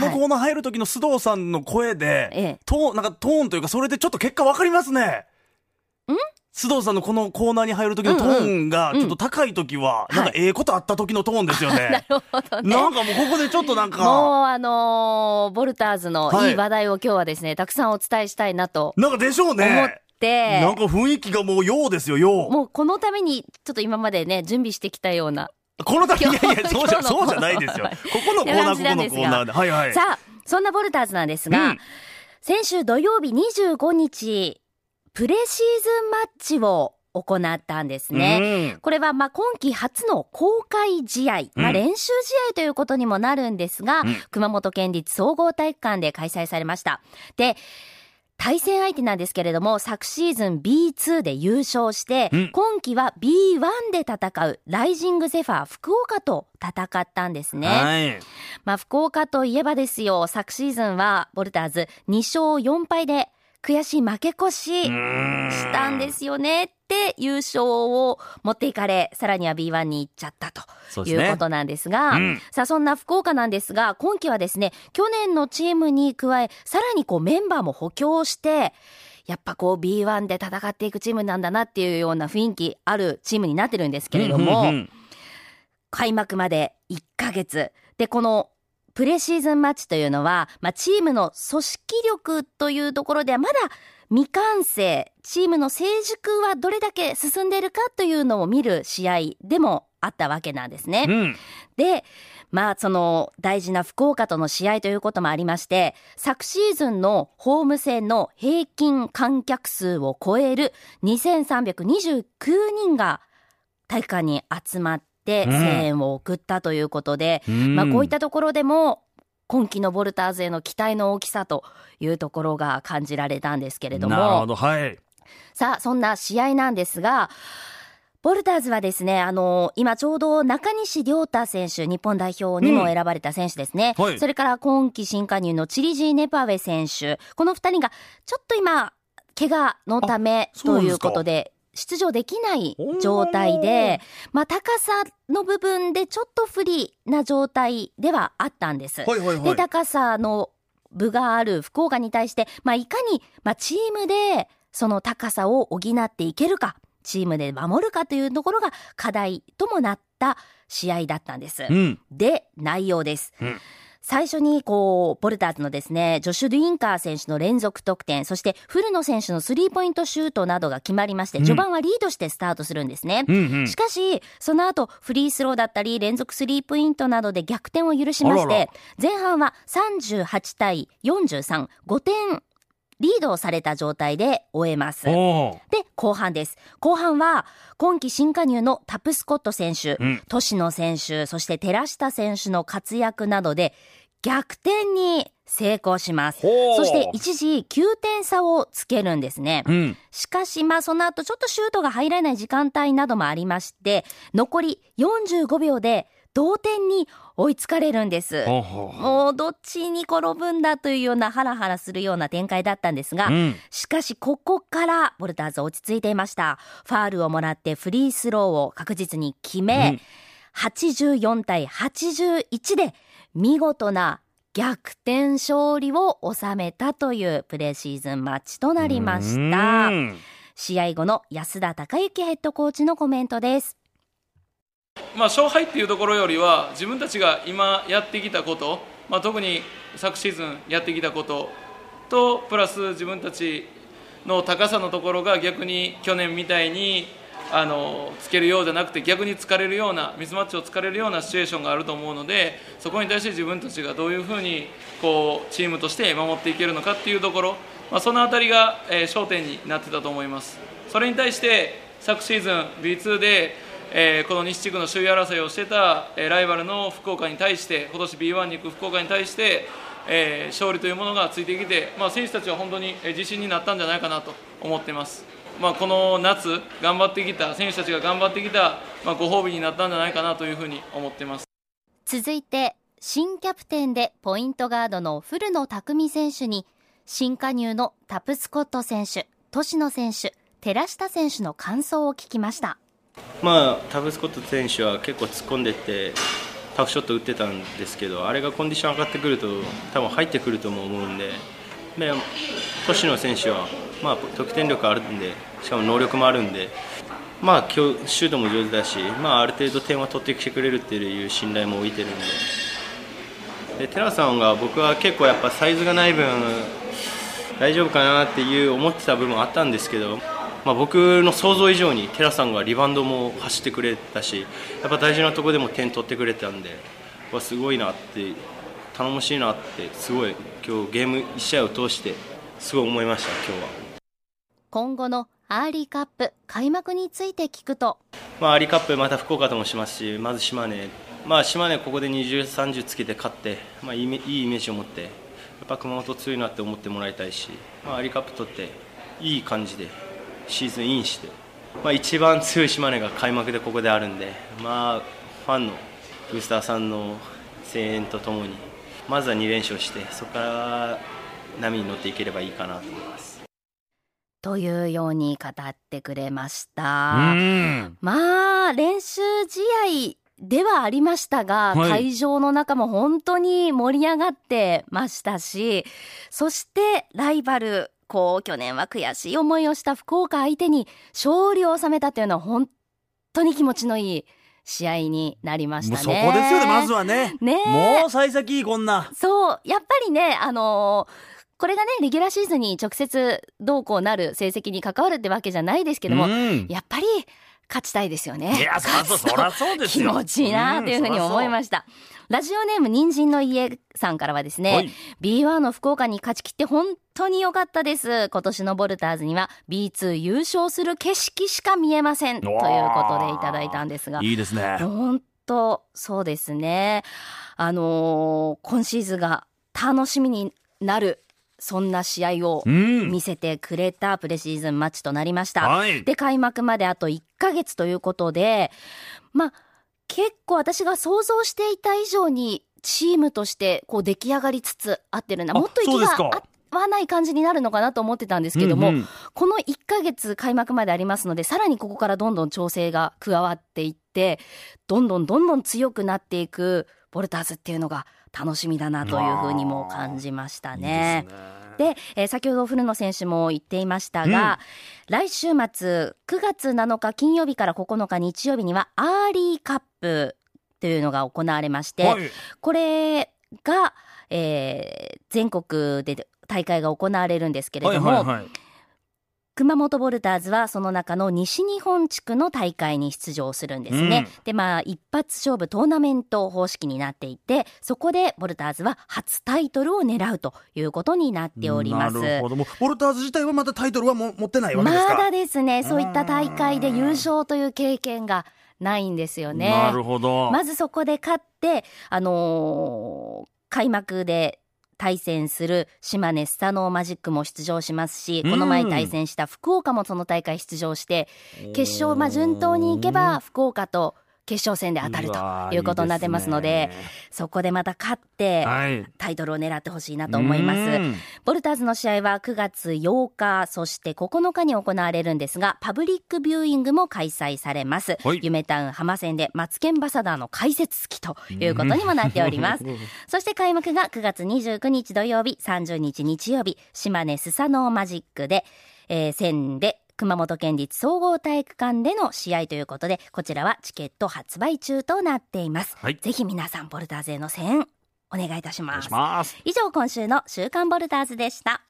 このコーナー入る時の須藤さんの声で、ええトーン、なんかトーンというか、それでちょっと結果わかりますね。ん？須藤さんのこのコーナーに入る時のトーンが、ちょっと高い時は、うんなんかええことあった時のトーンですよね。なるほどね。なんかもうここでちょっとなんか、もうあのーボルターズのはいいい話題を今日はですね、たくさんお伝えしたいなとなんかでしょうね。て、なんか雰囲気がもうようですよ、よう。もうこのためにちょっと今までね、準備してきたような。この時、いやいや、そうじゃ、そうじゃないですよ。ここのコーナー、ここのコーナーで。はいはい。さあ、そんなボルターズなんですが、うん先週土曜日25日、プレシーズンマッチを行ったんですね。うんこれはまあ今季初の公開試合、ま練習試合ということにもなるんですが、うん熊本県立総合体育館で開催されました。で、対戦相手なんですけれども、昨シーズン B2 で優勝して、うん今季は B1 で戦うライジングゼファー福岡と戦ったんですね。はい。まあ、福岡といえばですよ、昨シーズンはボルターズ2勝4敗で悔しい負け越ししたんですよねって優勝を持っていかれ、さらには B1 に行っちゃったということなんですが、うん。さあそんな福岡なんですが、今季はですね、去年のチームに加え、さらにこうメンバーも補強して、やっぱこう B1 で戦っていくチームなんだなっていうような雰囲気あるチームになってるんですけれども、うんうんうん開幕まで1ヶ月。で、このプレシーズンマッチというのは、まあ、チームの組織力というところではまだ未完成、チームの成熟はどれだけ進んでいるかというのを見る試合でもあったわけなんですね。うん。で、まあその大事な福岡との試合ということもありまして、昨シーズンのホーム戦の平均観客数を超える2329人が体育館に集まってうん声援を送ったということで、うんまあこういったところでも今季のボルターズへの期待の大きさというところが感じられたんですけれども。なるほど、はい。さあ、そんな試合なんですが、ボルターズはですね、あの今ちょうど中西亮太選手、日本代表にも選ばれた選手ですね。うんはいそれから今季新加入のチリジー・ネパウェ選手。この二人がちょっと今、怪我のためということで、出場できない状態で、まあ高さの部分でちょっと不利な状態ではあったんです。はいはいはいで、高さの部がある福岡に対して、まあ、いかに、まあ、チームでその高さを補っていけるか、チームで守るかというところが課題ともなった試合だったんです。うん。で、内容です。うん最初に、こう、ボルターズのですね、ジョシュ・ドゥインカー選手の連続得点、そして古野選手のスリーポイントシュートなどが決まりまして、うん序盤はリードしてスタートするんですね。うんうんしかし、その後、フリースローだったり、連続スリーポイントなどで逆転を許しまして、前半は38対43、5点リードをされた状態で終えます。で、後半です。後半は、今季新加入のタプスコット選手、うん都市野選手、そして寺下選手の活躍などで、逆転に成功します。そして一時9点差をつけるんですね。うん。しかし、まあその後ちょっとシュートが入らない時間帯などもありまして、残り45秒で同点に追いつかれるんです。もうどっちに転ぶんだというようなハラハラするような展開だったんですが、うんしかしここからボルターズ落ち着いていました。ファールをもらってフリースローを確実に決め、うん84対81で見事な逆転勝利を収めたというプレシーズンマッチとなりましたう。ん試合後の安田孝之ヘッドコーチのコメントです。まあ、勝敗っていうところよりは自分たちが今やってきたこと、まあ、特に昨シーズンやってきたこととプラス自分たちの高さのところが逆に去年みたいにあのつけるようじゃなくて逆に疲れるようなミスマッチを疲れるようなシチュエーションがあると思うのでそこに対して自分たちがどういうふうにこうチームとして守っていけるのかっていうところ、まあ、そのあたりが、えー焦点になってたと思います。それに対して昨シーズン B2 でえーこの西地区の首位争いをしてた、えーライバルの福岡に対して今年 B1 に行く福岡に対して、えー勝利というものがついてきて、まあ、選手たちは本当に自信になったんじゃないかなと思っています、まあ、この夏頑張ってきた選手たちが頑張ってきた、まあ、ご褒美になったんじゃないかなというふうに思っています続いて、新キャプテンでポイントガードの古野拓実選手に、新加入のタプスコット選手、年野選手、寺下選手の感想を聞きました。まあ、タブスコット選手は結構突っ込んでってタフショット打ってたんですけどあれがコンディション上がってくると多分入ってくるとも思うんでで星野選手は、まあ、得点力あるんでしかも能力もあるんで、まあ、今日シュートも上手だし、まあ、ある程度点は取ってきてくれるっていう信頼も置いてるんで。で寺さんが僕は結構やっぱサイズがない分大丈夫かなっていう思ってた部分あったんですけど、まあ、僕の想像以上に寺さんがリバウンドも走ってくれたしやっぱ大事なところでも点取ってくれたんで、すごいなって頼もしいなってすごい今日ゲーム1試合を通してすごい思いました今日は。今後のアーリーカップ開幕について聞くと、まあ、アーリーカップまた福岡ともしますしまず島根まあ島根ここで20、30つけて勝って、まあ、いいイメージを持ってやっぱ熊本強いなって思ってもらいたいし、まあ、アーリーカップ取っていい感じでシーズンインして、まあ、一番強い島根が開幕でここであるんで、まあ、ファンのブースターさんの声援とともにまずは2連勝してそこから波に乗っていければいいかなと思います。というように語ってくれました。まあ練習試合ではありましたが、はい、会場の中も本当に盛り上がってましたし、そしてライバル、こう、去年は悔しい思いをした福岡相手に勝利を収めたというのは本当に気持ちのいい試合になりましたね。そこですよね、まずはね。ねもう幸先いい、こんな。そう、やっぱりね、あのーこれがね、レギュラーシーズンに直接どうこうなる成績に関わるってわけじゃないですけども、やっぱり勝ちたいですよね。いや、そらそうです気持ちいいなというふうに思いました。ラジオネーム人参の家さんからはですね、はい、B1 の福岡に勝ち切って本当に良かったです。今年のボルターズには B2 優勝する景色しか見えません。ということでいただいたんですが。いいですね。本当、そうですね。あのー、今シーズンが楽しみになるそんな試合を見せてくれたプレシーズンマッチとなりました。はい、で、開幕まであと1ヶ月ということで、まあ、結構私が想像していた以上にチームとしてこう出来上がりつつあってるな。もっと息が合わない感じになるのかなと思ってたんですけども、うんうん、この1ヶ月開幕までありますので、さらにここからどんどん調整が加わっていって、どんどんどんどん強くなっていくボルターズっていうのが楽しみだなというふうにも感じましたね。で、えー、先ほど古野選手も言っていましたが、うん、来週末9月7日金曜日から9日日曜日にはアーリーカップというのが行われまして、はい、これが、えー、全国で大会が行われるんですけれども、はいはいはい熊本ボルターズはその中の西日本地区の大会に出場するんですね。うん、で、まあ、一発勝負トーナメント方式になっていて、そこでボルターズは初タイトルを狙うということになっております。なるほど。ボルターズ自体はまだタイトルはも持ってないわけですかまだですね、そういった大会で優勝という経験がないんですよね。なるほど。まずそこで勝って、あのー、開幕で対戦する島根スタノーマジックも出場しますし、この前対戦した福岡もその大会出場して、決勝、まあ順当にいけば福岡と決勝戦で当たるということになってますので、いいね、そこでまた勝って、タイトルを狙ってほしいなと思います。ボルターズの試合は9月8日、そして9日に行われるんですが、パブリックビューイングも開催されます。夢タウン浜線でマツケンバサダーの解説付きということにもなっております。そして開幕が9月29日土曜日、30日日曜日、島根スサノーマジックで、えー、線で熊本県立総合体育館での試合ということで、こちらはチケット発売中となっています。はい、ぜひ皆さん、ボルターズへの声援、お願いいたします。ます以上、今週の週刊ボルターズでした。